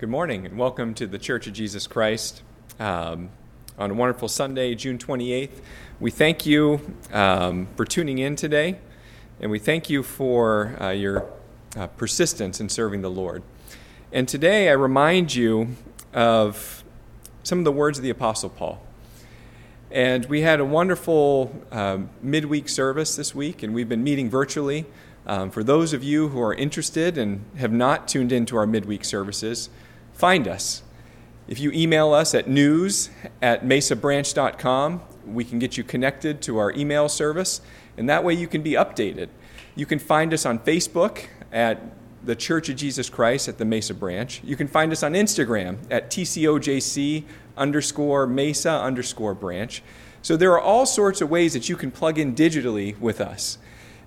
Good morning and welcome to the Church of Jesus Christ. Um, on a wonderful Sunday, June 28th, we thank you um, for tuning in today and we thank you for uh, your uh, persistence in serving the Lord. And today I remind you of some of the words of the Apostle Paul. And we had a wonderful um, midweek service this week, and we've been meeting virtually. Um, for those of you who are interested and have not tuned into our midweek services, find us. If you email us at news at mesabranch.com, we can get you connected to our email service, and that way you can be updated. You can find us on Facebook at the Church of Jesus Christ at the Mesa branch. You can find us on Instagram at TCOJC underscore Mesa underscore branch. So there are all sorts of ways that you can plug in digitally with us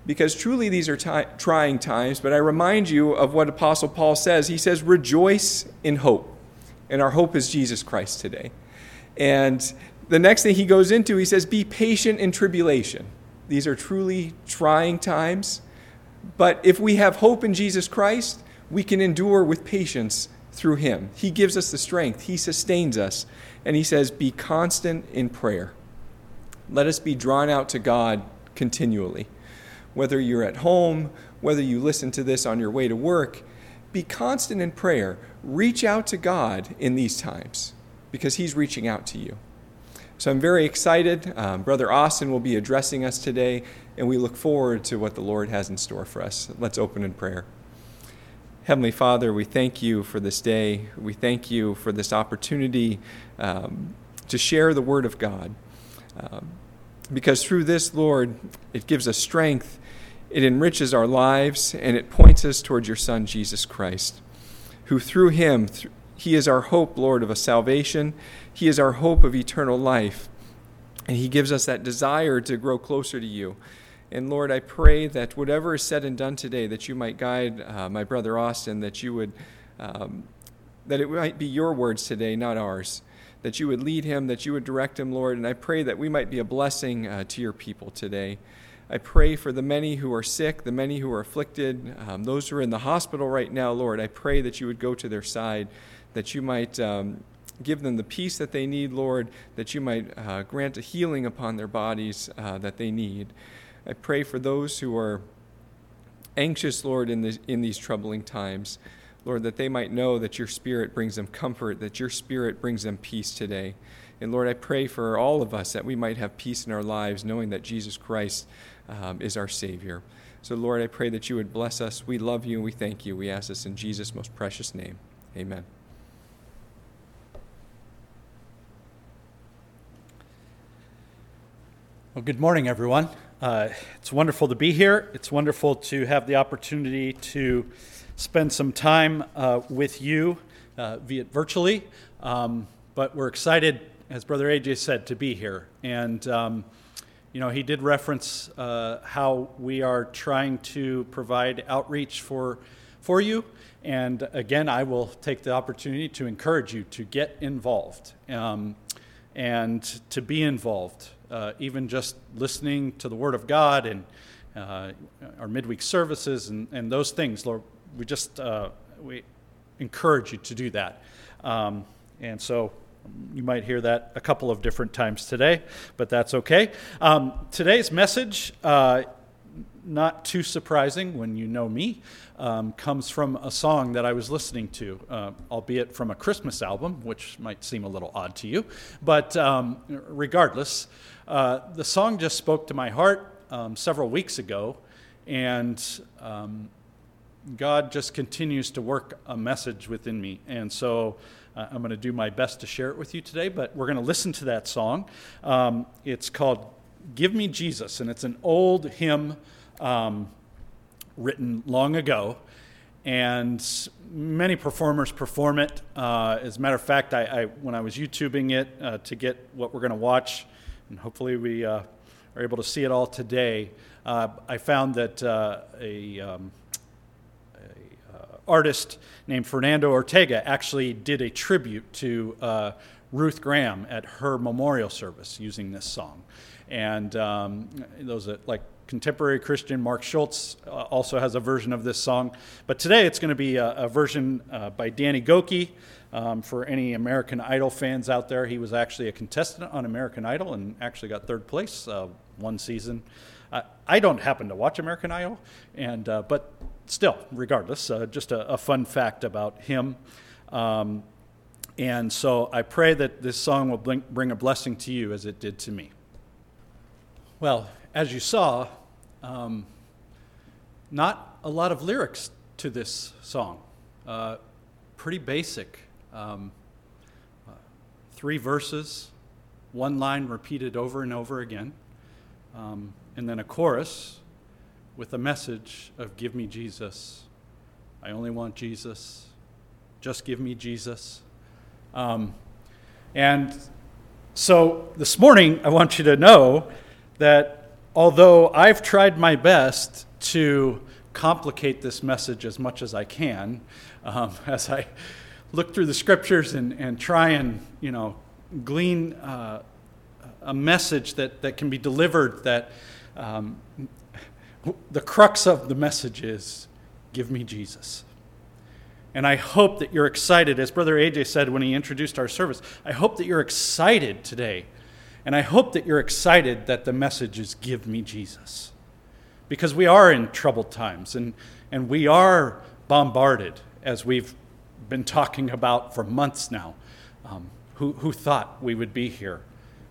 because truly these are t- trying times. But I remind you of what Apostle Paul says. He says, Rejoice in hope. And our hope is Jesus Christ today. And the next thing he goes into, he says, Be patient in tribulation. These are truly trying times. But if we have hope in Jesus Christ, we can endure with patience through him. He gives us the strength, he sustains us. And he says, Be constant in prayer. Let us be drawn out to God continually whether you're at home, whether you listen to this on your way to work, be constant in prayer. Reach out to God in these times because He's reaching out to you. So I'm very excited. Um, Brother Austin will be addressing us today, and we look forward to what the Lord has in store for us. Let's open in prayer. Heavenly Father, we thank you for this day. We thank you for this opportunity um, to share the Word of God. Um, because through this, Lord, it gives us strength it enriches our lives, and it points us towards your Son, Jesus Christ, who through him, he is our hope, Lord, of a salvation. He is our hope of eternal life. And he gives us that desire to grow closer to you. And Lord, I pray that whatever is said and done today, that you might guide uh, my brother Austin, that you would, um, that it might be your words today, not ours. That you would lead him, that you would direct him, Lord. And I pray that we might be a blessing uh, to your people today. I pray for the many who are sick, the many who are afflicted, um, those who are in the hospital right now, Lord. I pray that you would go to their side, that you might um, give them the peace that they need, Lord, that you might uh, grant a healing upon their bodies uh, that they need. I pray for those who are anxious, Lord, in, this, in these troubling times. Lord, that they might know that your Spirit brings them comfort, that your Spirit brings them peace today. And Lord, I pray for all of us that we might have peace in our lives, knowing that Jesus Christ um, is our Savior. So, Lord, I pray that you would bless us. We love you and we thank you. We ask this in Jesus' most precious name. Amen. Well, good morning, everyone. Uh, it's wonderful to be here. It's wonderful to have the opportunity to spend some time uh, with you, uh, via virtually. Um, but we're excited, as Brother AJ said, to be here. And um, you know, he did reference uh, how we are trying to provide outreach for, for you. And again, I will take the opportunity to encourage you to get involved um, and to be involved, uh, even just listening to the Word of God and uh, our midweek services and, and those things. Lord, we just uh, we encourage you to do that. Um, and so you might hear that a couple of different times today, but that's okay. Um, today's message, uh, not too surprising when you know me, um, comes from a song that I was listening to, uh, albeit from a Christmas album, which might seem a little odd to you. But um, regardless, uh, the song just spoke to my heart um, several weeks ago, and um, God just continues to work a message within me. And so uh, I'm going to do my best to share it with you today, but we're going to listen to that song. Um, it's called Give Me Jesus, and it's an old hymn um, written long ago. And many performers perform it. Uh, as a matter of fact, I, I, when I was YouTubing it uh, to get what we're going to watch, and hopefully we uh, are able to see it all today, uh, I found that uh, a um, artist named Fernando Ortega actually did a tribute to uh, Ruth Graham at her memorial service using this song. And um, those like contemporary Christian Mark Schultz uh, also has a version of this song. But today it's going to be a, a version uh, by Danny Gokey. Um, for any American Idol fans out there, he was actually a contestant on American Idol and actually got third place uh, one season. I don't happen to watch American Idol, and uh, but still, regardless, uh, just a, a, fun fact about him. Um, and so I pray that this song will bring a blessing to you as it did to me. Well, as you saw, um, not a lot of lyrics to this song. Uh, pretty basic. Um, three verses, one line repeated over and over again, um, and then a chorus with a message of Give me Jesus. I only want Jesus. Just give me Jesus. Um, and so this morning, I want you to know that although I've tried my best to complicate this message as much as I can, um, as I look through the scriptures and, and try and, you know, glean uh, a message that, that can be delivered that um, the crux of the message is give me Jesus. And I hope that you're excited, as Brother AJ said when he introduced our service. I hope that you're excited today. And I hope that you're excited that the message is Give Me Jesus. Because we are in troubled times and, and we are bombarded, as we've been talking about for months now. Um, who, who thought we would be here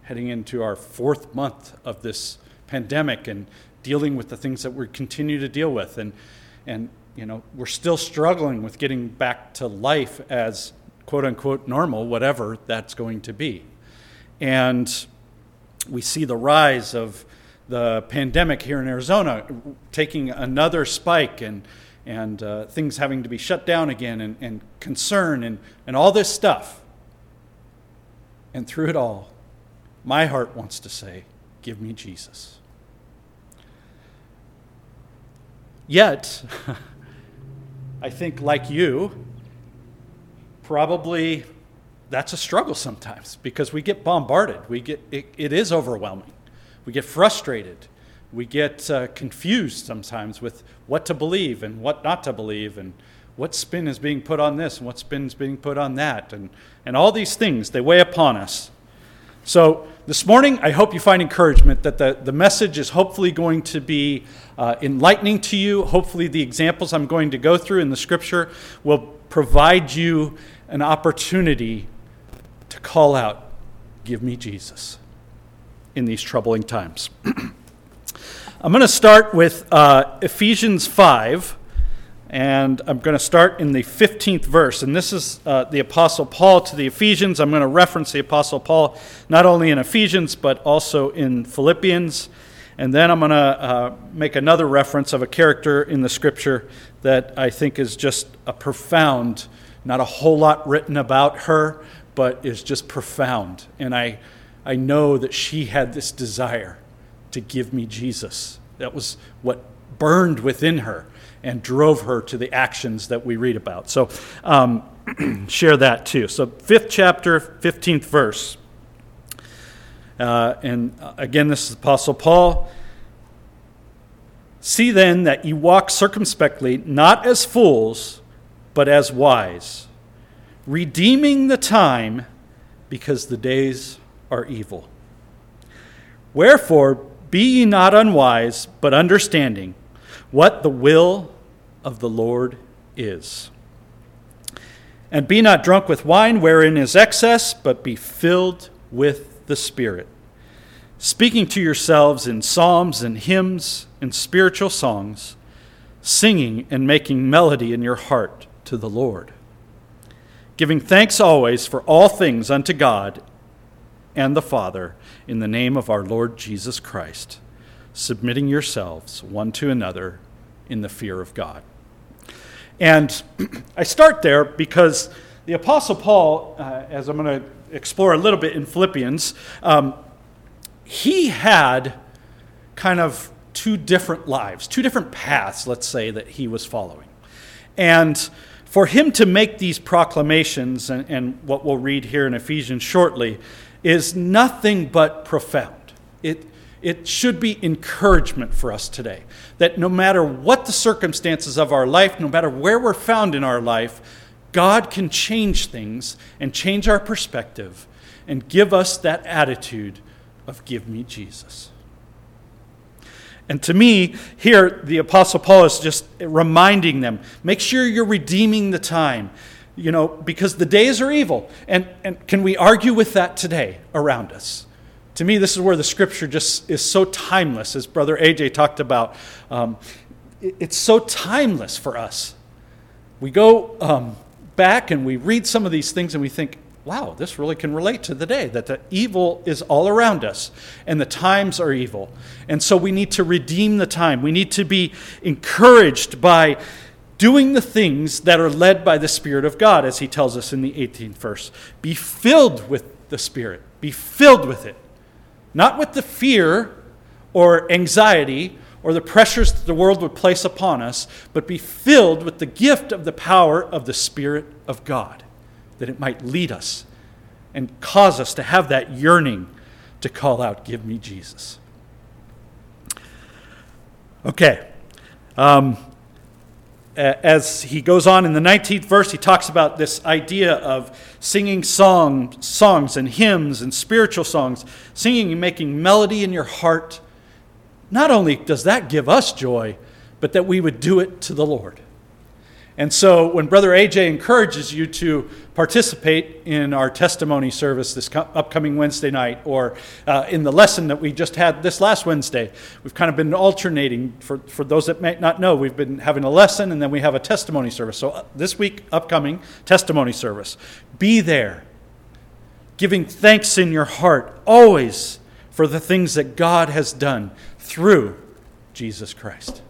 heading into our fourth month of this pandemic and dealing with the things that we continue to deal with? And, and you know, we're still struggling with getting back to life as quote unquote normal, whatever that's going to be. And we see the rise of the pandemic here in Arizona taking another spike and, and uh, things having to be shut down again and, and concern and, and all this stuff. And through it all, my heart wants to say, Give me Jesus. Yet, I think, like you, probably that's a struggle sometimes because we get bombarded. We get, it, it is overwhelming. We get frustrated. We get uh, confused sometimes with what to believe and what not to believe and what spin is being put on this and what spin is being put on that. And, and all these things, they weigh upon us. So this morning, I hope you find encouragement that the, the message is hopefully going to be uh, enlightening to you. Hopefully, the examples I'm going to go through in the scripture will provide you an opportunity to call out, Give me Jesus, in these troubling times. I'm going to start with uh, Ephesians 5 and I'm going to start in the 15th verse. And this is uh, the Apostle Paul to the Ephesians. I'm going to reference the Apostle Paul not only in Ephesians, but also in Philippians. And then I'm going to uh, make another reference of a character in the scripture that I think is just a profound, not a whole lot written about her, but is just profound. And I, I know that she had this desire to give me Jesus. That was what burned within her and drove her to the actions that we read about. So um, share that too. So, fifth chapter, 15th verse. Uh, and uh, again, this is Apostle Paul. See then that you walk circumspectly, not as fools, but as wise, redeeming the time because the days are evil. Wherefore, be ye not unwise, but understanding what the will of the Lord is. And be not drunk with wine wherein is excess, but be filled with the Spirit, speaking to yourselves in psalms and hymns and spiritual songs, singing and making melody in your heart to the Lord, giving thanks always for all things unto God and the Father in the name of our Lord Jesus Christ, submitting yourselves one to another in the fear of God. And I start there because the Apostle Paul, uh, as I'm going to explore a little bit in Philippians, um, he had kind of two different lives, two different paths, let's say, that he was following. And for him to make these proclamations, and, and what we'll read here in Ephesians shortly, is nothing but profound. It, it should be encouragement for us today. That no matter what the circumstances of our life, no matter where we're found in our life, God can change things and change our perspective and give us that attitude of, Give me Jesus. And to me, here, the Apostle Paul is just reminding them make sure you're redeeming the time, you know, because the days are evil. And, and can we argue with that today around us? To me, this is where the scripture just is so timeless, as Brother AJ talked about. Um, it, it's so timeless for us. We go um, back and we read some of these things and we think, wow, this really can relate to the day, that the evil is all around us and the times are evil. And so we need to redeem the time. We need to be encouraged by doing the things that are led by the Spirit of God, as he tells us in the 18th verse. Be filled with the Spirit, be filled with it. Not with the fear or anxiety or the pressures that the world would place upon us, but be filled with the gift of the power of the Spirit of God that it might lead us and cause us to have that yearning to call out, Give me Jesus. Okay. Um, Uh, as he goes on in the 19th verse, he talks about this idea of singing song, songs and hymns and spiritual songs, singing and making melody in your heart. Not only does that give us joy, but that we would do it to the Lord. And so when Brother AJ encourages you to participate in our testimony service this upcoming Wednesday night or uh, in the lesson that we just had this last Wednesday, we've kind of been alternating. For, for those that may not know, we've been having a lesson and then we have a testimony service. So uh, this week, upcoming testimony service. Be there, giving thanks in your heart always for the things that God has done through Jesus Christ,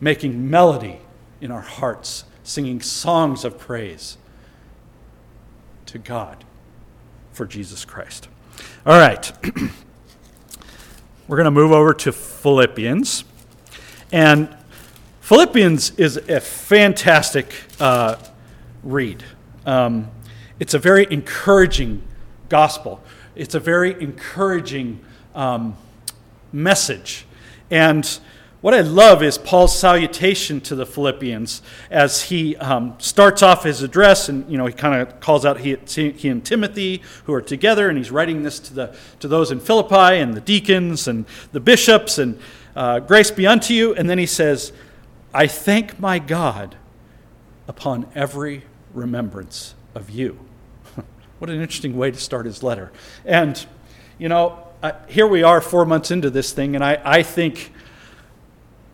making melody in our hearts, singing songs of praise to God for Jesus Christ. All right. We're going to move over to Philippians. And Philippians is a fantastic uh, read. Um, it's a very encouraging gospel, it's a very encouraging um, message. And what I love is Paul's salutation to the Philippians as he um, starts off his address, and you know he kind of calls out he, he and Timothy who are together, and he's writing this to the to those in Philippi and the deacons and the bishops, and uh, grace be unto you. And then he says, "I thank my God upon every remembrance of you." what an interesting way to start his letter. And you know, uh, here we are, four months into this thing, and I, I think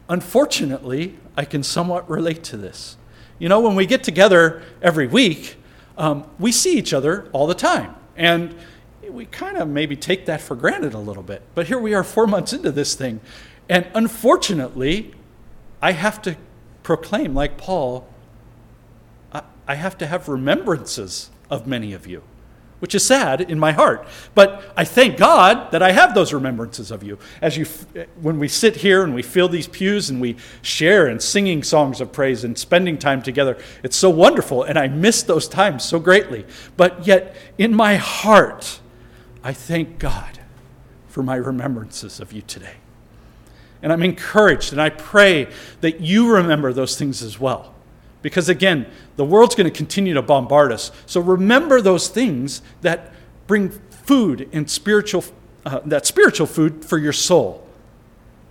Unfortunately, I can somewhat relate to this. You know, when we get together every week, um, we see each other all the time. And we kind of maybe take that for granted a little bit. But here we are four months into this thing. And unfortunately, I have to proclaim, like Paul, I, I have to have remembrances of many of you which is sad in my heart. But I thank God that I have those remembrances of you. As you, when we sit here and we fill these pews and we share and singing songs of praise and spending time together, it's so wonderful, and I miss those times so greatly. But yet, in my heart, I thank God for my remembrances of you today. And I'm encouraged, and I pray that you remember those things as well. Because again, the world's going to continue to bombard us. So remember those things that bring food and spiritual, uh, that spiritual food for your soul.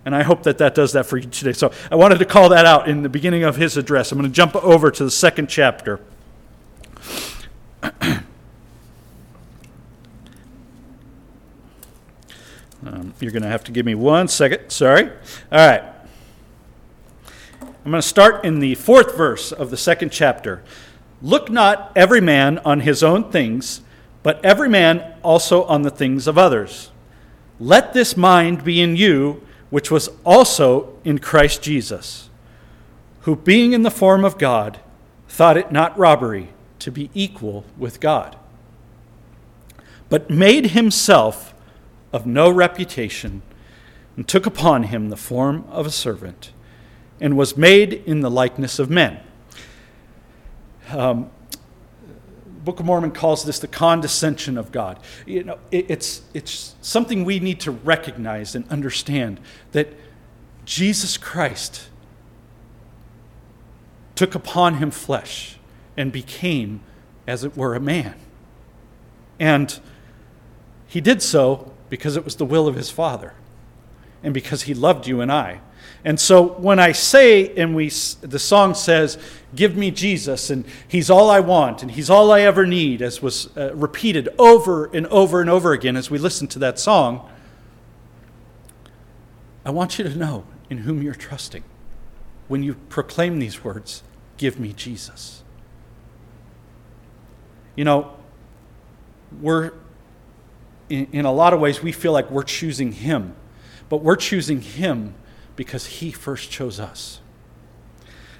And I hope that that does that for you today. So I wanted to call that out in the beginning of his address. I'm going to jump over to the second chapter. um, you're going to have to give me one second. Sorry. All right. I'm going to start in the fourth verse of the second chapter. Look not every man on his own things, but every man also on the things of others. Let this mind be in you, which was also in Christ Jesus, who, being in the form of God, thought it not robbery to be equal with God, but made himself of no reputation, and took upon him the form of a servant and was made in the likeness of men. Um, Book of Mormon calls this the condescension of God. You know, it, it's, it's something we need to recognize and understand that Jesus Christ took upon him flesh and became, as it were, a man. And he did so because it was the will of his Father and because he loved you and I. And so when I say, and we, the song says, Give me Jesus, and He's all I want, and He's all I ever need, as was uh, repeated over and over and over again as we listen to that song, I want you to know in whom you're trusting when you proclaim these words Give me Jesus. You know, we're, in, in a lot of ways, we feel like we're choosing Him, but we're choosing Him because he first chose us.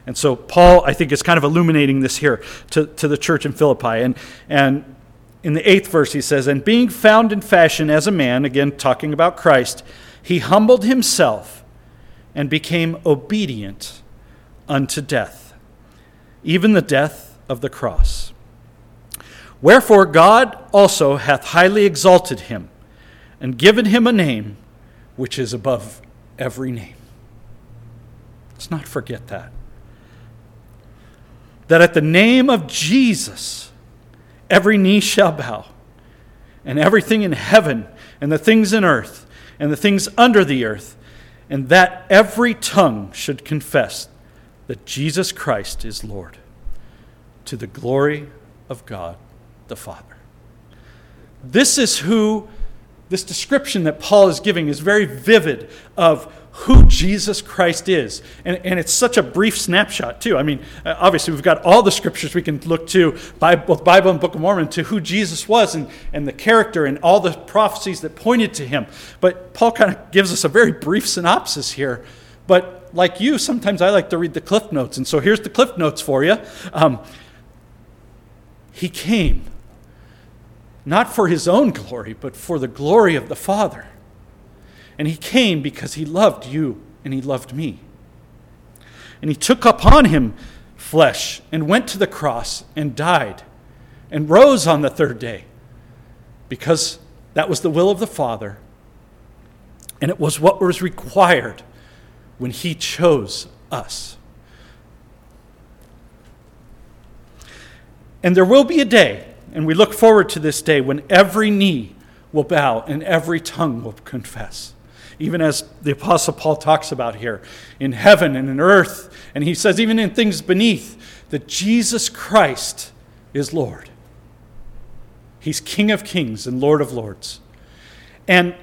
And so Paul, I think, is kind of illuminating this here to, to the church in Philippi. And, and in the eighth verse, he says, And being found in fashion as a man, again talking about Christ, he humbled himself and became obedient unto death, even the death of the cross. Wherefore God also hath highly exalted him and given him a name which is above every name Let's not forget that. That at the name of Jesus, every knee shall bow, and everything in heaven, and the things in earth, and the things under the earth, and that every tongue should confess that Jesus Christ is Lord, to the glory of God the Father. This is who, this description that Paul is giving is very vivid of who Jesus Christ is. And, and it's such a brief snapshot, too. I mean, uh, obviously, we've got all the scriptures we can look to, both Bible and Book of Mormon, to who Jesus was and, and the character and all the prophecies that pointed to him. But Paul kind of gives us a very brief synopsis here. But like you, sometimes I like to read the Cliff Notes. And so here's the Cliff Notes for you. Um, he came, not for his own glory, but for the glory of the Father. And he came because he loved you and he loved me. And he took upon him flesh and went to the cross and died and rose on the third day because that was the will of the Father. And it was what was required when he chose us. And there will be a day, and we look forward to this day, when every knee will bow and every tongue will confess even as the Apostle Paul talks about here, in heaven and in earth, and he says, even in things beneath, that Jesus Christ is Lord. He's King of kings and Lord of lords. And,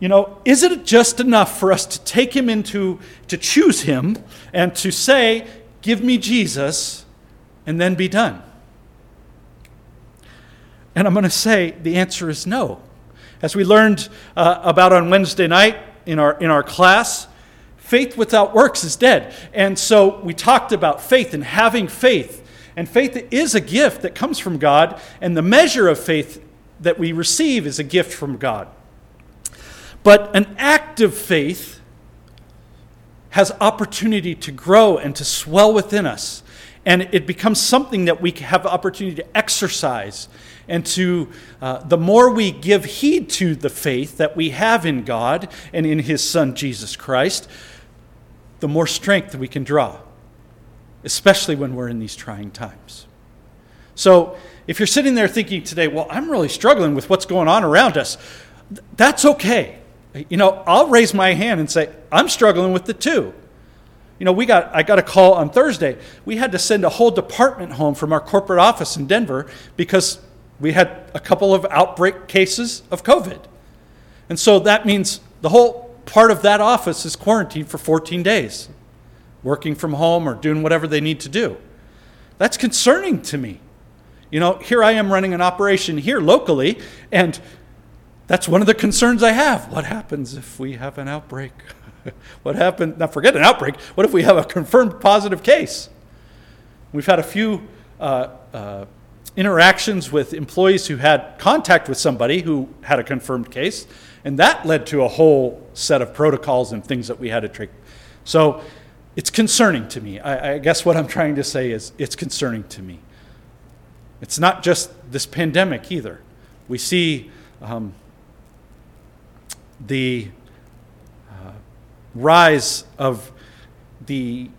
you know, is it just enough for us to take him into, to choose him and to say, give me Jesus, and then be done? And I'm going to say the answer is no. As we learned uh, about on Wednesday night in our, in our class, faith without works is dead. And so we talked about faith and having faith. And faith is a gift that comes from God, and the measure of faith that we receive is a gift from God. But an active faith has opportunity to grow and to swell within us. And it becomes something that we have opportunity to exercise and to uh, the more we give heed to the faith that we have in God and in His Son Jesus Christ, the more strength we can draw, especially when we're in these trying times. So, if you're sitting there thinking today, well, I'm really struggling with what's going on around us, that's okay. You know, I'll raise my hand and say, I'm struggling with the too. You know, we got I got a call on Thursday. We had to send a whole department home from our corporate office in Denver because we had a couple of outbreak cases of COVID. And so that means the whole part of that office is quarantined for 14 days, working from home or doing whatever they need to do. That's concerning to me. You know, here I am running an operation here locally, and that's one of the concerns I have. What happens if we have an outbreak? what happens? Now, forget an outbreak. What if we have a confirmed positive case? We've had a few uh, uh, interactions with employees who had contact with somebody who had a confirmed case, and that led to a whole set of protocols and things that we had to take. So it's concerning to me. I, I guess what I'm trying to say is it's concerning to me. It's not just this pandemic either. We see um, the uh, rise of the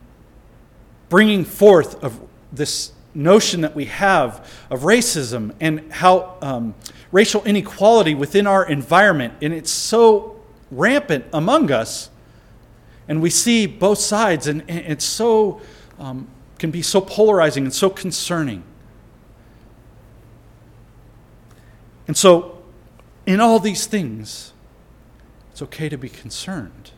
bringing forth of this notion that we have of racism and how um, racial inequality within our environment, and it's so rampant among us. And we see both sides, and it's so, um, can be so polarizing and so concerning. And so, in all these things, it's okay to be concerned.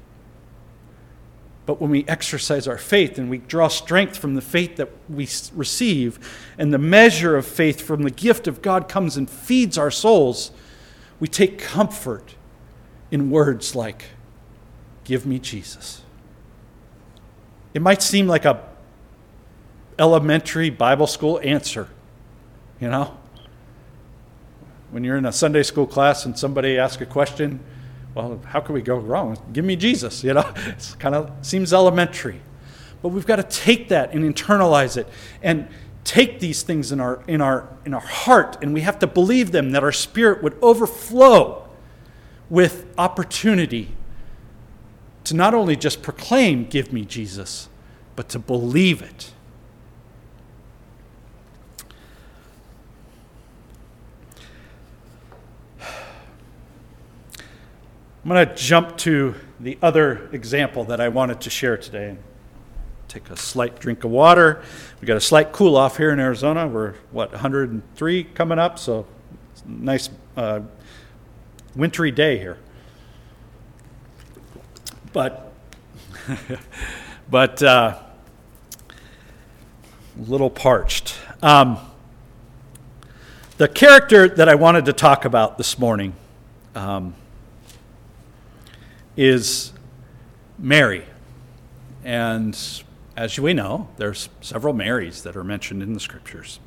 But when we exercise our faith and we draw strength from the faith that we receive, and the measure of faith from the gift of God comes and feeds our souls, we take comfort in words like, Give me Jesus. It might seem like a elementary Bible school answer, you know? when you're in a Sunday school class and somebody asks a question, well, how could we go wrong? Give me Jesus, you know? It kind of seems elementary. But we've got to take that and internalize it and take these things in our, in our, in our heart, and we have to believe them that our spirit would overflow with opportunity to not only just proclaim, Give me Jesus, but to believe it. I'm going to jump to the other example that I wanted to share today. Take a slight drink of water. We got a slight cool off here in Arizona. We're what 103 coming up, so nice uh, wintry day here. But but uh, a little parched. Um, the character that I wanted to talk about this morning. Um, is Mary. And as we know, there's several Marys that are mentioned in the scriptures.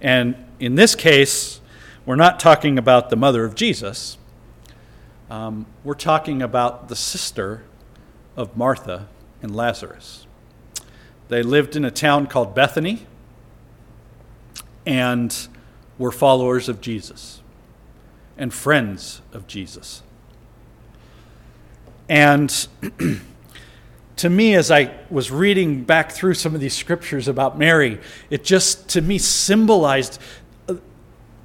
And in this case, we're not talking about the mother of Jesus. Um, we're talking about the sister of Martha and Lazarus. They lived in a town called Bethany and were followers of Jesus and friends of Jesus. And to me, as I was reading back through some of these scriptures about Mary, it just to me symbolized uh,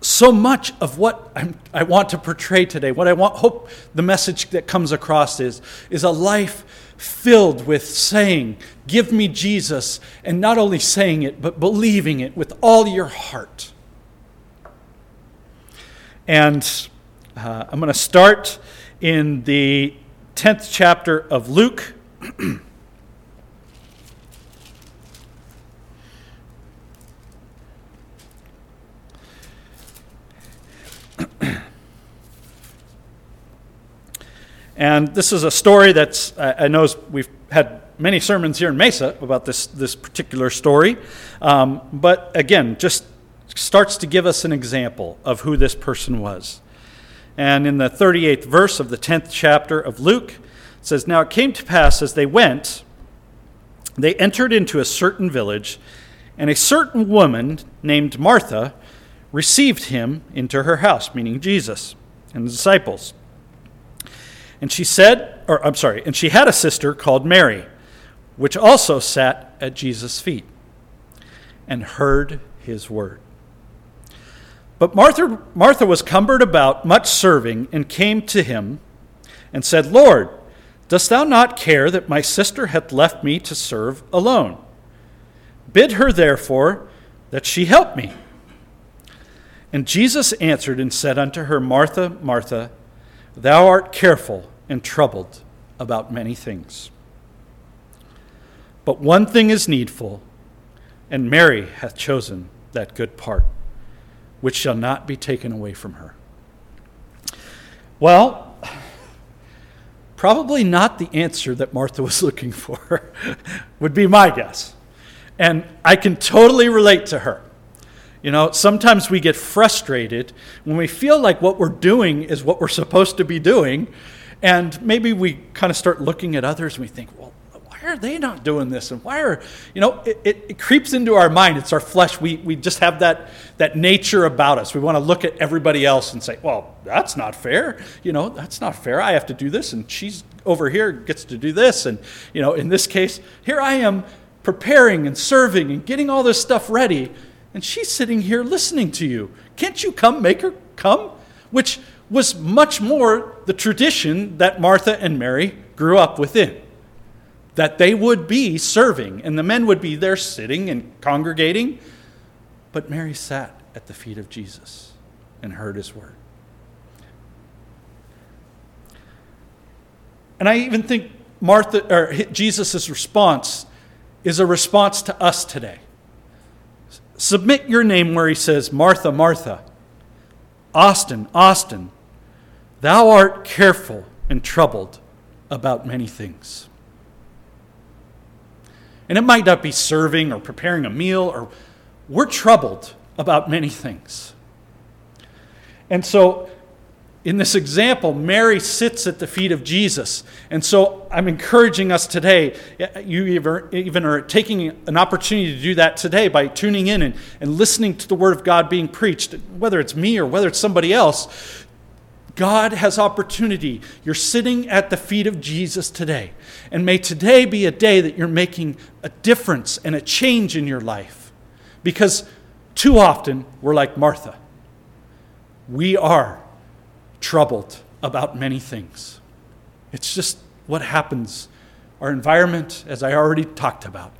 so much of what I'm, i want to portray today. What I want, hope the message that comes across is, is a life filled with saying, Give me Jesus, and not only saying it, but believing it with all your heart. And uh, I'm going to start in the 10th chapter of Luke. and this is a story that's, I know we've had many sermons here in Mesa about this, this particular story. Um, but again, just starts to give us an example of who this person was. And in the 38th verse of the 10th chapter of Luke, it says, Now it came to pass as they went, they entered into a certain village, and a certain woman named Martha received him into her house, meaning Jesus and the disciples. And she said, or I'm sorry, and she had a sister called Mary, which also sat at Jesus' feet and heard his word. But Martha, Martha was cumbered about much serving and came to him and said, Lord, dost thou not care that my sister hath left me to serve alone? Bid her therefore that she help me. And Jesus answered and said unto her, Martha, Martha, thou art careful and troubled about many things. But one thing is needful, and Mary hath chosen that good part which shall not be taken away from her. Well, probably not the answer that Martha was looking for, would be my guess. And I can totally relate to her. You know, sometimes we get frustrated when we feel like what we're doing is what we're supposed to be doing, and maybe we kind of start looking at others and we think, why are they not doing this? And why are, you know, it, it, it, creeps into our mind. It's our flesh. We, we just have that, that nature about us. We want to look at everybody else and say, well, that's not fair. You know, that's not fair. I have to do this, and she's over here gets to do this. And, you know, in this case, here I am preparing and serving and getting all this stuff ready, and she's sitting here listening to you. Can't you come make her come? Which was much more the tradition that Martha and Mary grew up within that they would be serving, and the men would be there sitting and congregating. But Mary sat at the feet of Jesus and heard his word. And I even think Martha or Jesus' response is a response to us today. Submit your name where he says, Martha, Martha, Austin, Austin, thou art careful and troubled about many things. And it might not be serving or preparing a meal, or we're troubled about many things. And so, in this example, Mary sits at the feet of Jesus. And so I'm encouraging us today, you even are taking an opportunity to do that today by tuning in and, and listening to the Word of God being preached, whether it's me or whether it's somebody else. God has opportunity. You're sitting at the feet of Jesus today. And may today be a day that you're making a difference and a change in your life. Because too often we're like Martha. We are troubled about many things. It's just what happens. Our environment, as I already talked about,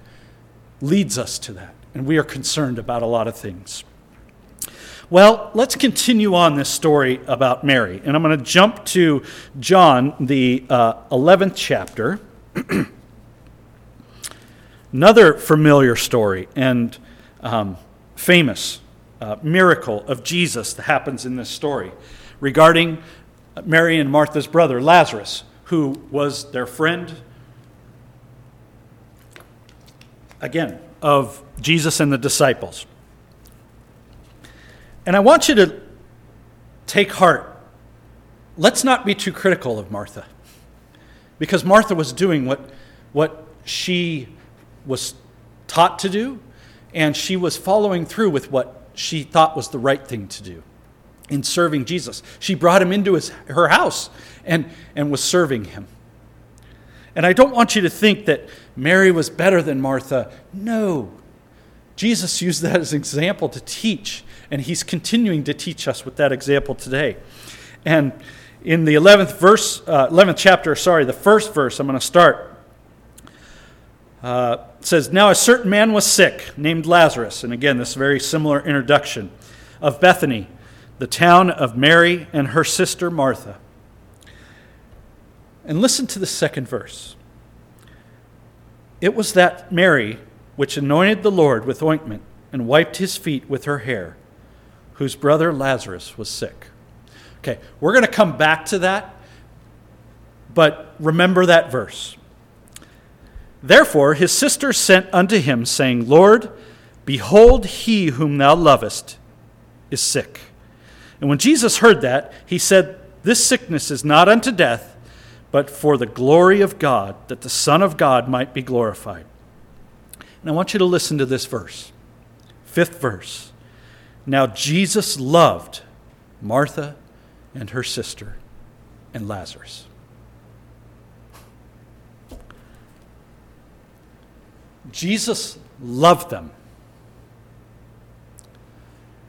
leads us to that. And we are concerned about a lot of things. Well, let's continue on this story about Mary. And I'm going to jump to John, the uh, 11th chapter. Another familiar story and um, famous uh, miracle of Jesus that happens in this story regarding Mary and Martha's brother, Lazarus, who was their friend, again, of Jesus and the disciples. And I want you to take heart. Let's not be too critical of Martha. Because Martha was doing what, what she was taught to do, and she was following through with what she thought was the right thing to do in serving Jesus. She brought him into his, her house and, and was serving him. And I don't want you to think that Mary was better than Martha. No. Jesus used that as an example to teach and he's continuing to teach us with that example today. And in the 11th verse, uh, 11th chapter, sorry, the first verse, I'm going to start. Uh, says, Now a certain man was sick, named Lazarus. And again, this very similar introduction of Bethany, the town of Mary and her sister Martha. And listen to the second verse. It was that Mary which anointed the Lord with ointment and wiped his feet with her hair whose brother Lazarus was sick. Okay, we're going to come back to that, but remember that verse. Therefore, his sister sent unto him, saying, Lord, behold, he whom thou lovest is sick. And when Jesus heard that, he said, This sickness is not unto death, but for the glory of God, that the Son of God might be glorified. And I want you to listen to this verse, fifth verse. Now, Jesus loved Martha and her sister and Lazarus. Jesus loved them.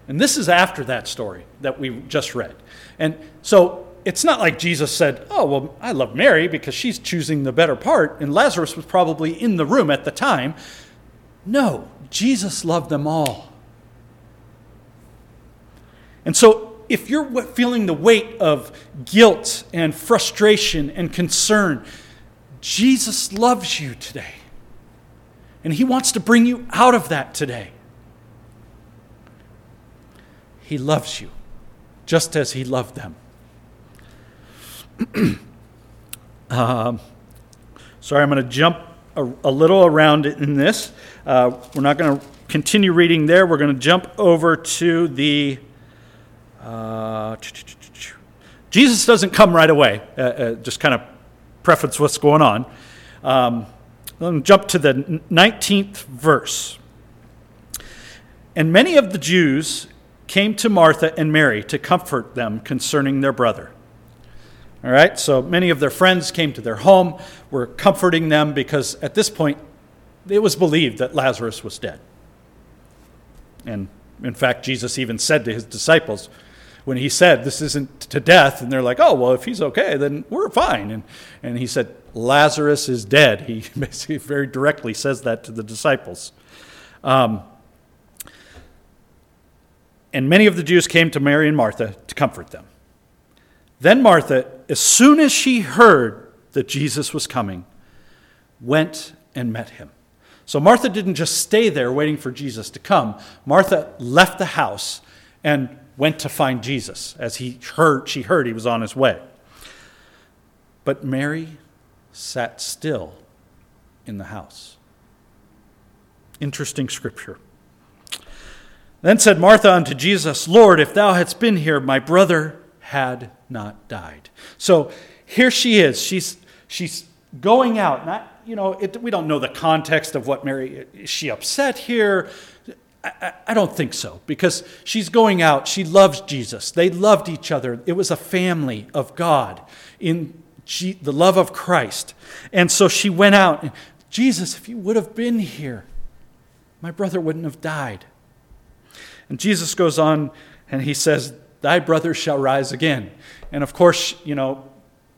And this is after that story that we just read. And so it's not like Jesus said, Oh, well, I love Mary because she's choosing the better part, and Lazarus was probably in the room at the time. No, Jesus loved them all. And so, if you're feeling the weight of guilt and frustration and concern, Jesus loves you today. And He wants to bring you out of that today. He loves you just as He loved them. um, sorry, I'm going to jump a, a, little around in this. Uh, we're not going to continue reading there. We're going to jump over to the uh, Jesus doesn't come right away. Uh, uh, just kind of preface what's going on. Um, let me jump to the 19th verse. And many of the Jews came to Martha and Mary to comfort them concerning their brother. All right, so many of their friends came to their home, were comforting them because at this point it was believed that Lazarus was dead. And in fact, Jesus even said to his disciples, when he said, This isn't to death, and they're like, Oh, well, if he's okay, then we're fine. And, and he said, Lazarus is dead. He basically very directly says that to the disciples. Um, and many of the Jews came to Mary and Martha to comfort them. Then Martha, as soon as she heard that Jesus was coming, went and met him. So Martha didn't just stay there waiting for Jesus to come. Martha left the house and went to find Jesus as he heard she heard he was on his way. But Mary sat still in the house. Interesting scripture. Then said Martha unto Jesus, Lord, if thou hadst been here, my brother had not died. So here she is. She's, she's going out. Not, you know, it, we don't know the context of what Mary, is she upset here? I, I don't think so because she's going out. She loves Jesus. They loved each other. It was a family of God in the love of Christ. And so she went out. And, Jesus, if you would have been here, my brother wouldn't have died. And Jesus goes on and he says, Thy brother shall rise again. And of course, you know,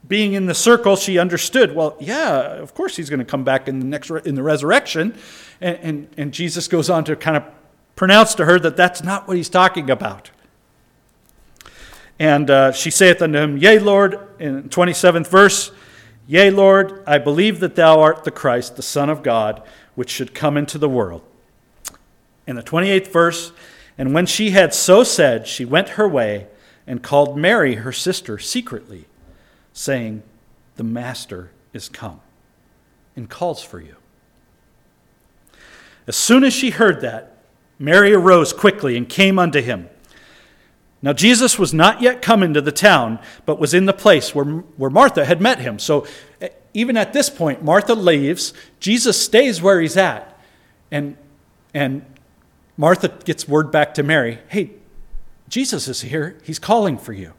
being in the circle, she understood, well, yeah, of course he's going to come back in the next in the resurrection. And, and, and Jesus goes on to kind of pronounce to her that that's not what he's talking about. And uh, she saith unto him, Yea, Lord, in 27th verse, Yea, Lord, I believe that thou art the Christ, the Son of God, which should come into the world. In the 28th verse, and when she had so said, she went her way and called Mary, her sister, secretly, saying, The Master is come and calls for you. As soon as she heard that, Mary arose quickly and came unto him. Now, Jesus was not yet come into the town, but was in the place where, where Martha had met him. So, even at this point, Martha leaves. Jesus stays where he's at. And, and Martha gets word back to Mary hey, Jesus is here. He's calling for you.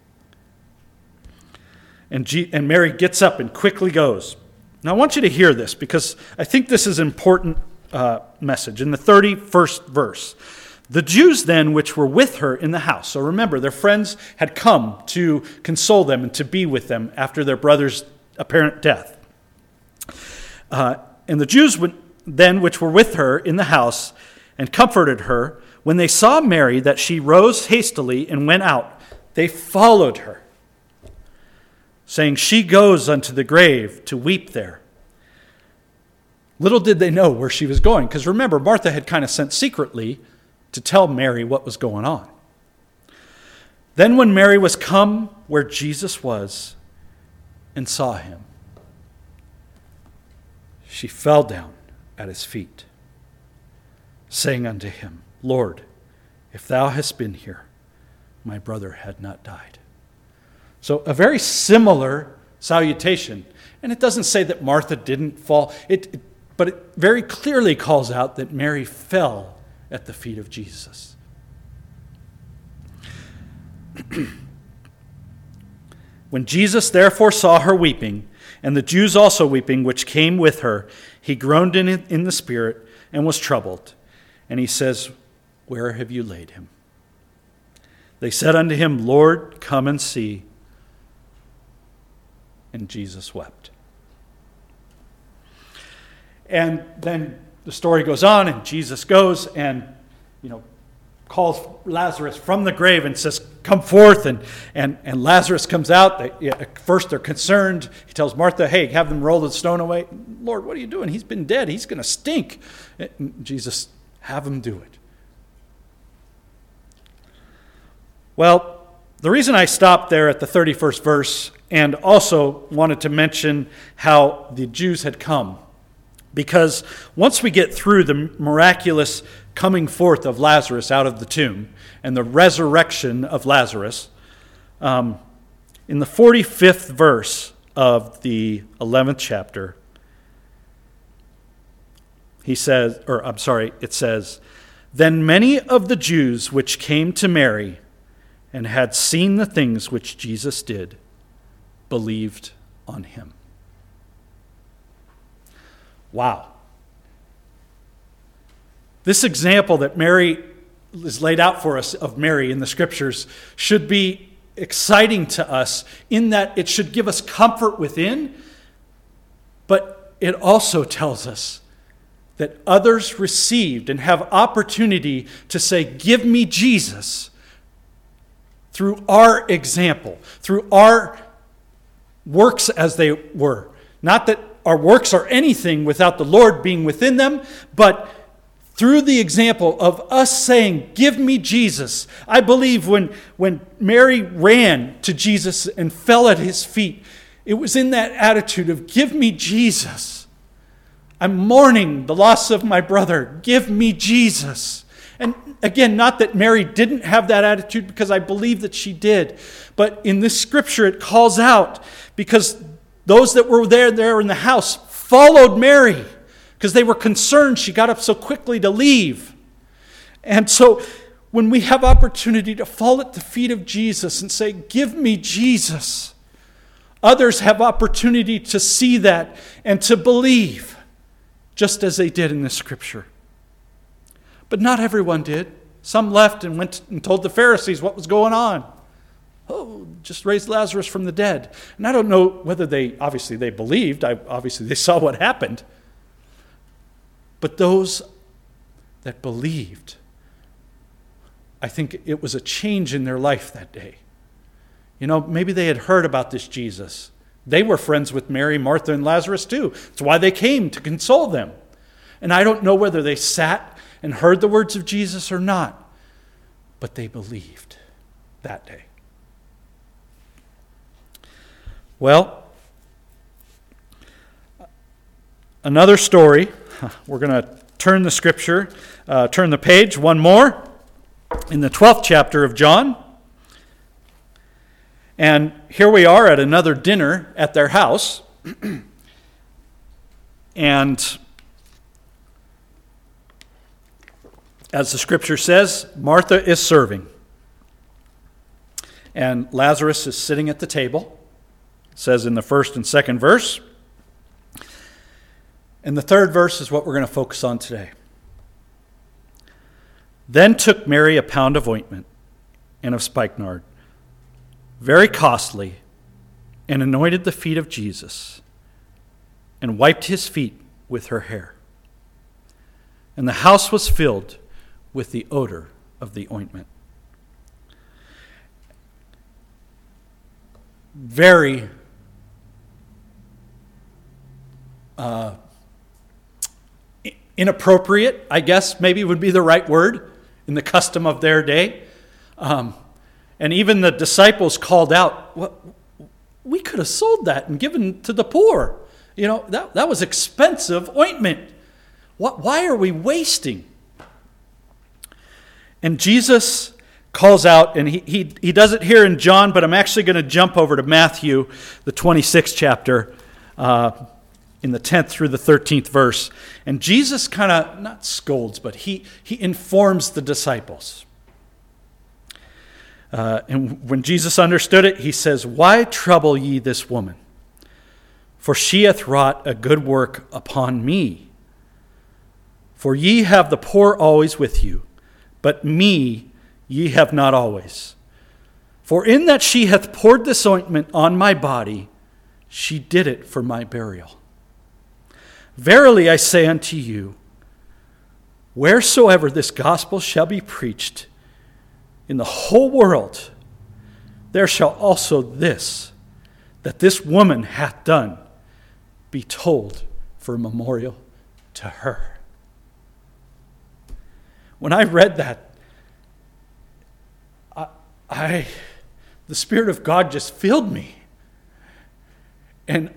And, G- and Mary gets up and quickly goes. Now, I want you to hear this because I think this is important uh, message in the 31st verse. The Jews then, which were with her in the house, so remember, their friends had come to console them and to be with them after their brother's apparent death. Uh, and the Jews then, which were with her in the house and comforted her, when they saw Mary, that she rose hastily and went out, they followed her, saying, She goes unto the grave to weep there. Little did they know where she was going, because remember, Martha had kind of sent secretly to tell Mary what was going on. Then, when Mary was come where Jesus was and saw him, she fell down at his feet, saying unto him, Lord, if thou hadst been here, my brother had not died. So, a very similar salutation. And it doesn't say that Martha didn't fall. It, it but it very clearly calls out that Mary fell at the feet of Jesus. when Jesus therefore saw her weeping, and the Jews also weeping, which came with her, he groaned in, in the spirit and was troubled. And he says, Where have you laid him? They said unto him, Lord, come and see. And Jesus wept. And then the story goes on, and Jesus goes and, you know, calls Lazarus from the grave and says, Come forth. And, and, and Lazarus comes out. They, at first, they're concerned. He tells Martha, Hey, have them roll the stone away. Lord, what are you doing? He's been dead. He's going to stink. And Jesus, have him do it. Well, the reason I stopped there at the 31st verse and also wanted to mention how the Jews had come because once we get through the miraculous coming forth of Lazarus out of the tomb and the resurrection of Lazarus, um, in the 45th verse of the 11th chapter, he says, or I'm sorry, it says, Then many of the Jews which came to Mary and had seen the things which Jesus did believed on him. Wow. This example that Mary is laid out for us of Mary in the scriptures should be exciting to us in that it should give us comfort within, but it also tells us that others received and have opportunity to say, Give me Jesus through our example, through our works as they were. Not that our works are anything without the Lord being within them, but through the example of us saying, Give me Jesus. I believe when, when Mary ran to Jesus and fell at his feet, it was in that attitude of, Give me Jesus. I'm mourning the loss of my brother. Give me Jesus. And again, not that Mary didn't have that attitude because I believe that she did, but in this scripture it calls out because those that were there there in the house followed Mary because they were concerned she got up so quickly to leave. And so when we have opportunity to fall at the feet of Jesus and say, "Give me Jesus," others have opportunity to see that and to believe just as they did in the scripture. But not everyone did. Some left and went and told the Pharisees what was going on. Oh, just raised Lazarus from the dead. And I don't know whether they, obviously, they believed. I, obviously, they saw what happened. But those that believed, I think it was a change in their life that day. You know, maybe they had heard about this Jesus. They were friends with Mary, Martha, and Lazarus too. That's why they came to console them. And I don't know whether they sat and heard the words of Jesus or not, but they believed that day. Well, another story. We're going to turn the scripture, uh, turn the page one more in the 12th chapter of John. And here we are at another dinner at their house. and as the scripture says, Martha is serving. And Lazarus is sitting at the table says in the first and second verse. And the third verse is what we're going to focus on today. Then took Mary a pound of ointment and of spikenard, very costly, and anointed the feet of Jesus, and wiped his feet with her hair. And the house was filled with the odor of the ointment. Very uh, inappropriate, I guess maybe would be the right word in the custom of their day. Um, and even the disciples called out, well, We could have sold that and given to the poor. You know, that, that was expensive ointment. What, why are we wasting? And Jesus calls out, and he, he, he does it here in John, but I'm actually going to jump over to Matthew, the 26th chapter. Uh, in the 10th through the 13th verse. And Jesus kind of, not scolds, but he, he informs the disciples. Uh, and when Jesus understood it, he says, Why trouble ye this woman? For she hath wrought a good work upon me. For ye have the poor always with you, but me ye have not always. For in that she hath poured this ointment on my body, she did it for my burial. Verily I say unto you, wheresoever this gospel shall be preached in the whole world, there shall also this, that this woman hath done, be told for a memorial to her. When I read that, I, I the Spirit of God just filled me. And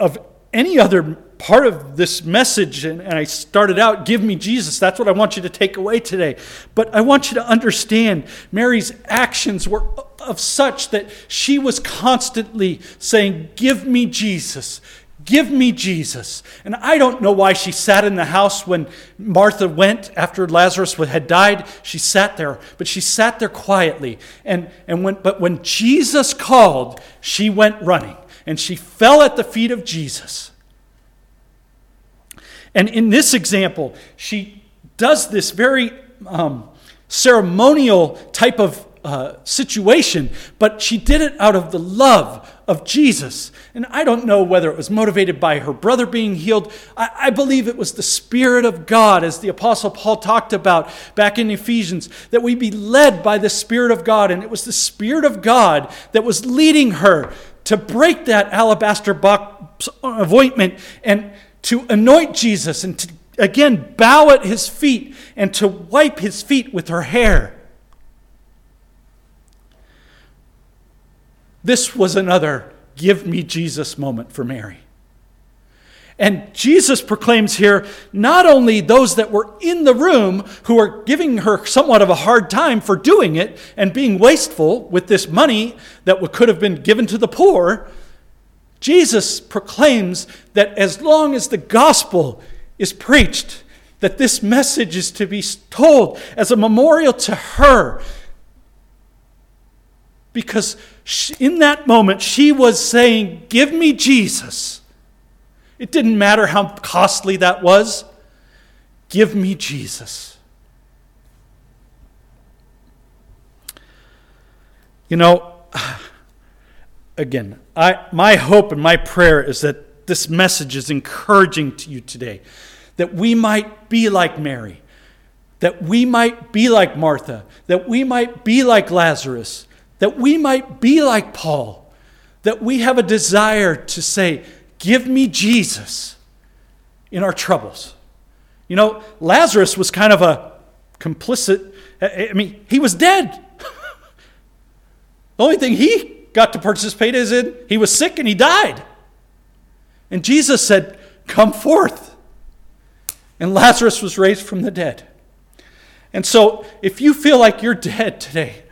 of any other part of this message, and, and I started out, Give me Jesus. That's what I want you to take away today. But I want you to understand Mary's actions were of such that she was constantly saying, Give me Jesus. Give me Jesus. And I don't know why she sat in the house when Martha went after Lazarus had died. She sat there, but she sat there quietly. And, and when, but when Jesus called, she went running and she fell at the feet of Jesus. And in this example, she does this very um, ceremonial type of uh, situation, but she did it out of the love of Jesus. And I don't know whether it was motivated by her brother being healed. I, I, believe it was the Spirit of God, as the Apostle Paul talked about back in Ephesians, that we be led by the Spirit of God. And it was the Spirit of God that was leading her to break that alabaster box of ointment and to anoint Jesus and to again bow at his feet and to wipe his feet with her hair. This was another give me Jesus moment for Mary. And Jesus proclaims here not only those that were in the room who are giving her somewhat of a hard time for doing it and being wasteful with this money that could have been given to the poor, Jesus proclaims that as long as the gospel is preached, that this message is to be told as a memorial to her. Because in that moment, she was saying, Give me Jesus. It didn't matter how costly that was. Give me Jesus. You know, again, I, my hope and my prayer is that this message is encouraging to you today. That we might be like Mary, that we might be like Martha, that we might be like Lazarus, that we might be like Paul, that we have a desire to say, Give me Jesus in our troubles. You know, Lazarus was kind of a complicit. I mean, he was dead. the only thing he got to participate is in he was sick and he died. And Jesus said, Come forth and Lazarus was raised from the dead. And so, if you feel like you're dead today,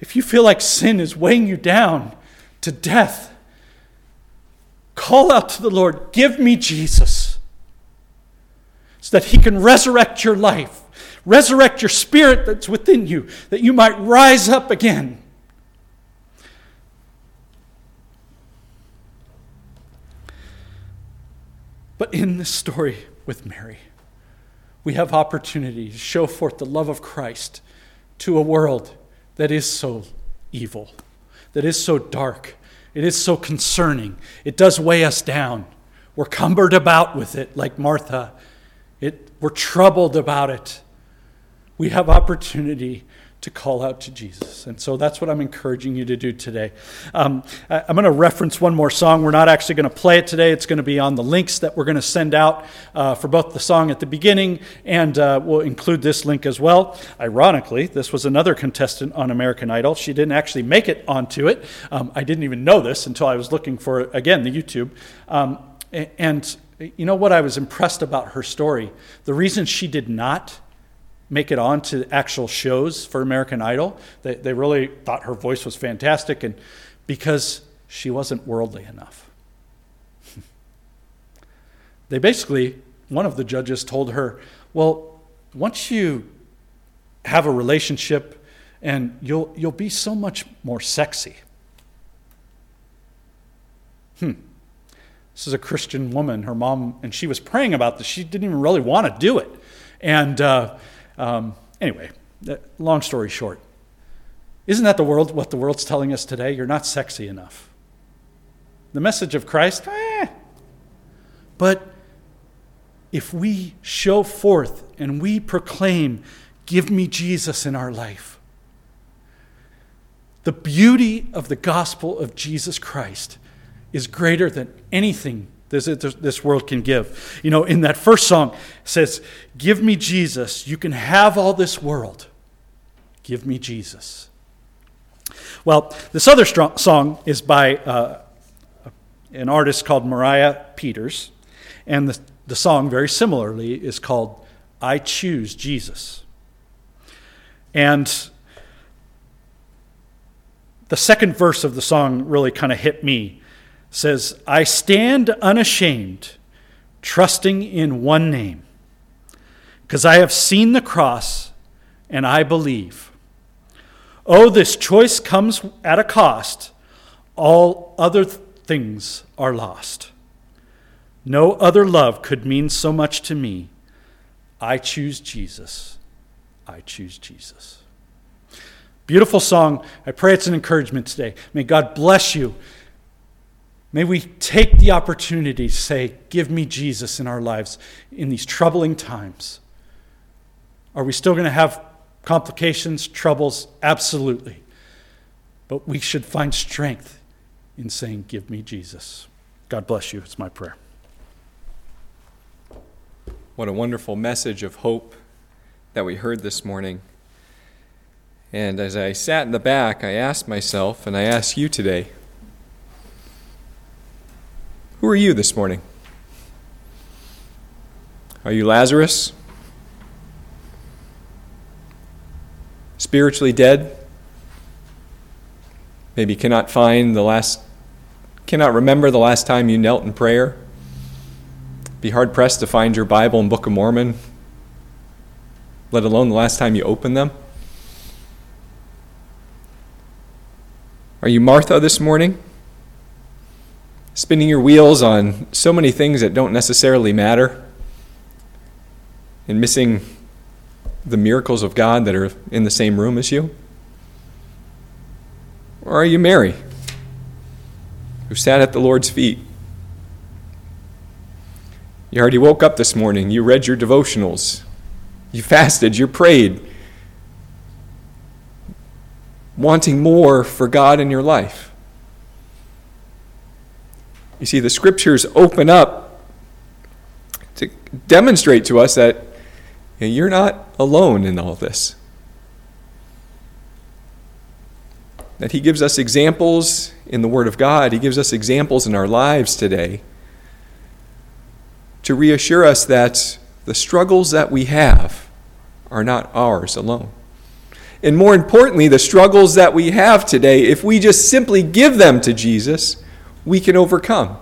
if you feel like sin is weighing you down to death, call out to the Lord, Give me Jesus, so that He can resurrect your life, resurrect your spirit that's within you, that you might rise up again. But in this story with Mary, we have opportunity to show forth the love of Christ to a world that is so evil, that is so dark, it is so concerning. It does weigh us down. We're cumbered about with it, like Martha. It, we're troubled about it. We have opportunity to call out to Jesus. And so that's what I'm encouraging you to do today. Um, I, am going to reference one more song. We're not actually going to play it today, it's going to be on the links that we're going to send out uh, for both the song at the beginning and uh, we'll include this link as well. Ironically, this was another contestant on American Idol. She didn't actually make it onto it. Um, I didn't even know this until I was looking for, again, the YouTube. Um, and you know what I was impressed about her story? The reason she did not make it on to actual shows for American Idol. They, they really thought her voice was fantastic, and because she wasn't worldly enough. they basically, one of the judges told her, Well, once you have a relationship, and you'll, you'll be so much more sexy. Hmm. This is a Christian woman, her mom, and she was praying about this. She didn't even really want to do it. And uh, um, anyway, long story short, isn't that the world what the world's telling us today? You're not sexy enough. The message of Christ, eh. But if we show forth and we proclaim, give me Jesus in our life, the beauty of the gospel of Jesus Christ is greater than anything this, this world can give. You know, in that first song, says, Give me Jesus. You can have all this world. Give me Jesus. Well, this other song is by uh, an artist called Moriah Peters, and the, the song, very similarly, is called I Choose Jesus. And the second verse of the song really kind of hit me says, I stand unashamed, trusting in one name, because I have seen the cross and I believe. Oh, this choice comes at a cost. All other th- things are lost. No other love could mean so much to me. I choose Jesus. I choose Jesus. Beautiful song. I pray it's an encouragement today. May God bless you. May we take the opportunity to say, Give me Jesus in our lives in these troubling times. Are we still going to have complications, troubles? Absolutely. But we should find strength in saying, Give me Jesus. God bless you. It's my prayer. What a wonderful message of hope that we heard this morning. And as I sat in the back, I asked myself, and I ask you today, who are you this morning? Are you Lazarus? Spiritually dead? Maybe cannot find the last, cannot remember the last time you knelt in prayer? Be hard pressed to find your Bible and Book of Mormon, let alone the last time you opened them? Are you Martha this morning? Spinning your wheels on so many things that don't necessarily matter and missing the miracles of God that are in the same room as you? Or are you Mary, who sat at the Lord's feet? You already woke up this morning, you read your devotionals, you fasted, you prayed, wanting more for God in your life. You see, the scriptures open up to demonstrate to us that you know, you're not alone in all this. That He gives us examples in the Word of God, He gives us examples in our lives today to reassure us that the struggles that we have are not ours alone. And more importantly, the struggles that we have today, if we just simply give them to Jesus, we can overcome.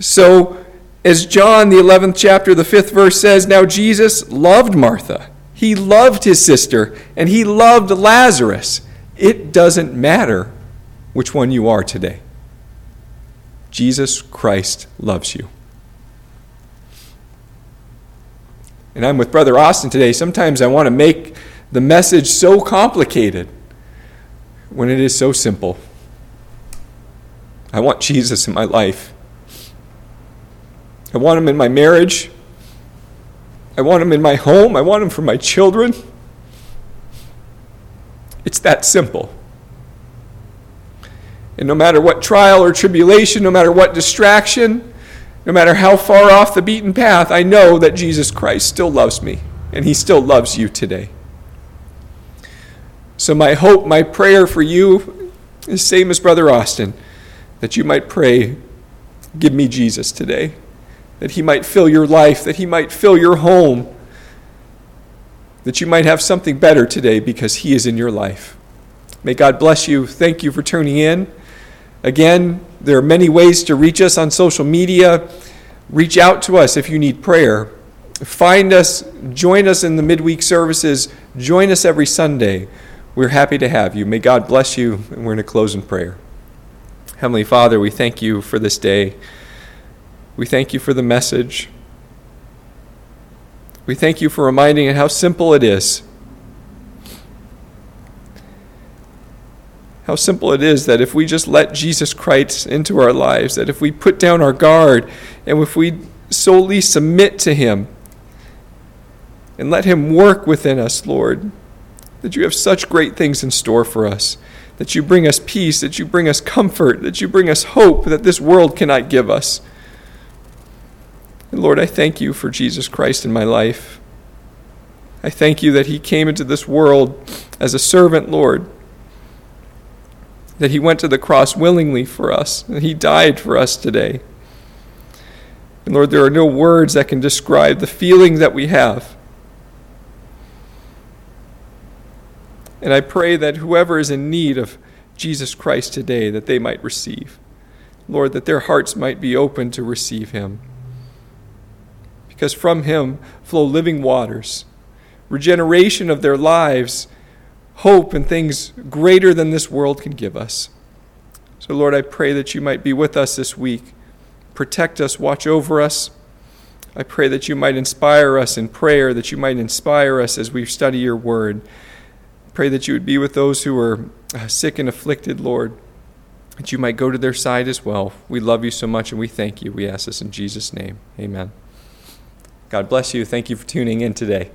So, as John, the 11th chapter, the 5th verse says, Now Jesus loved Martha. He loved his sister, and he loved Lazarus. It doesn't matter which one you are today. Jesus Christ loves you. And I'm with Brother Austin today. Sometimes I want to make the message so complicated when it is so simple. I want Jesus in my life. I want him in my marriage. I want him in my home. I want him for my children. It's that simple. And no matter what trial or tribulation, no matter what distraction, no matter how far off the beaten path, I know that Jesus Christ still loves me, and he still loves you today. So, my hope, my prayer for you is same as Brother Austin that you might pray, Give me Jesus today. That He might fill your life, that He might fill your home, that you might have something better today because He is in your life. May God bless you. Thank you for tuning in. Again, there are many ways to reach us on social media. Reach out to us if you need prayer. Find us, join us in the midweek services, join us every Sunday. We're happy to have you. May God bless you, and we're going to close in prayer. Heavenly Father, we thank you for this day. We thank you for the message. We thank you for reminding us how simple it is. How simple it is that if we just let Jesus Christ into our lives, that if we put down our guard and if we solely submit to Him and let Him work within us, Lord, that you have such great things in store for us that you bring us peace, that you bring us comfort, that you bring us hope that this world cannot give us. And Lord, I thank you for Jesus Christ in my life. I thank you that he came into this world as a servant, Lord, that he went to the cross willingly for us, and he died for us today. And Lord, there are no words that can describe the feeling that we have And I pray that whoever is in need of Jesus Christ today, that they might receive. Lord, that their hearts might be open to receive him. Because from him flow living waters, regeneration of their lives, hope, and things greater than this world can give us. So, Lord, I pray that you might be with us this week. Protect us, watch over us. I pray that you might inspire us in prayer, that you might inspire us as we study your word. Pray that you would be with those who are uh, sick and afflicted, Lord, that you might go to their side as well. We love you so much and we thank you. We ask this in Jesus' name. Amen. God bless you. Thank you for tuning in today.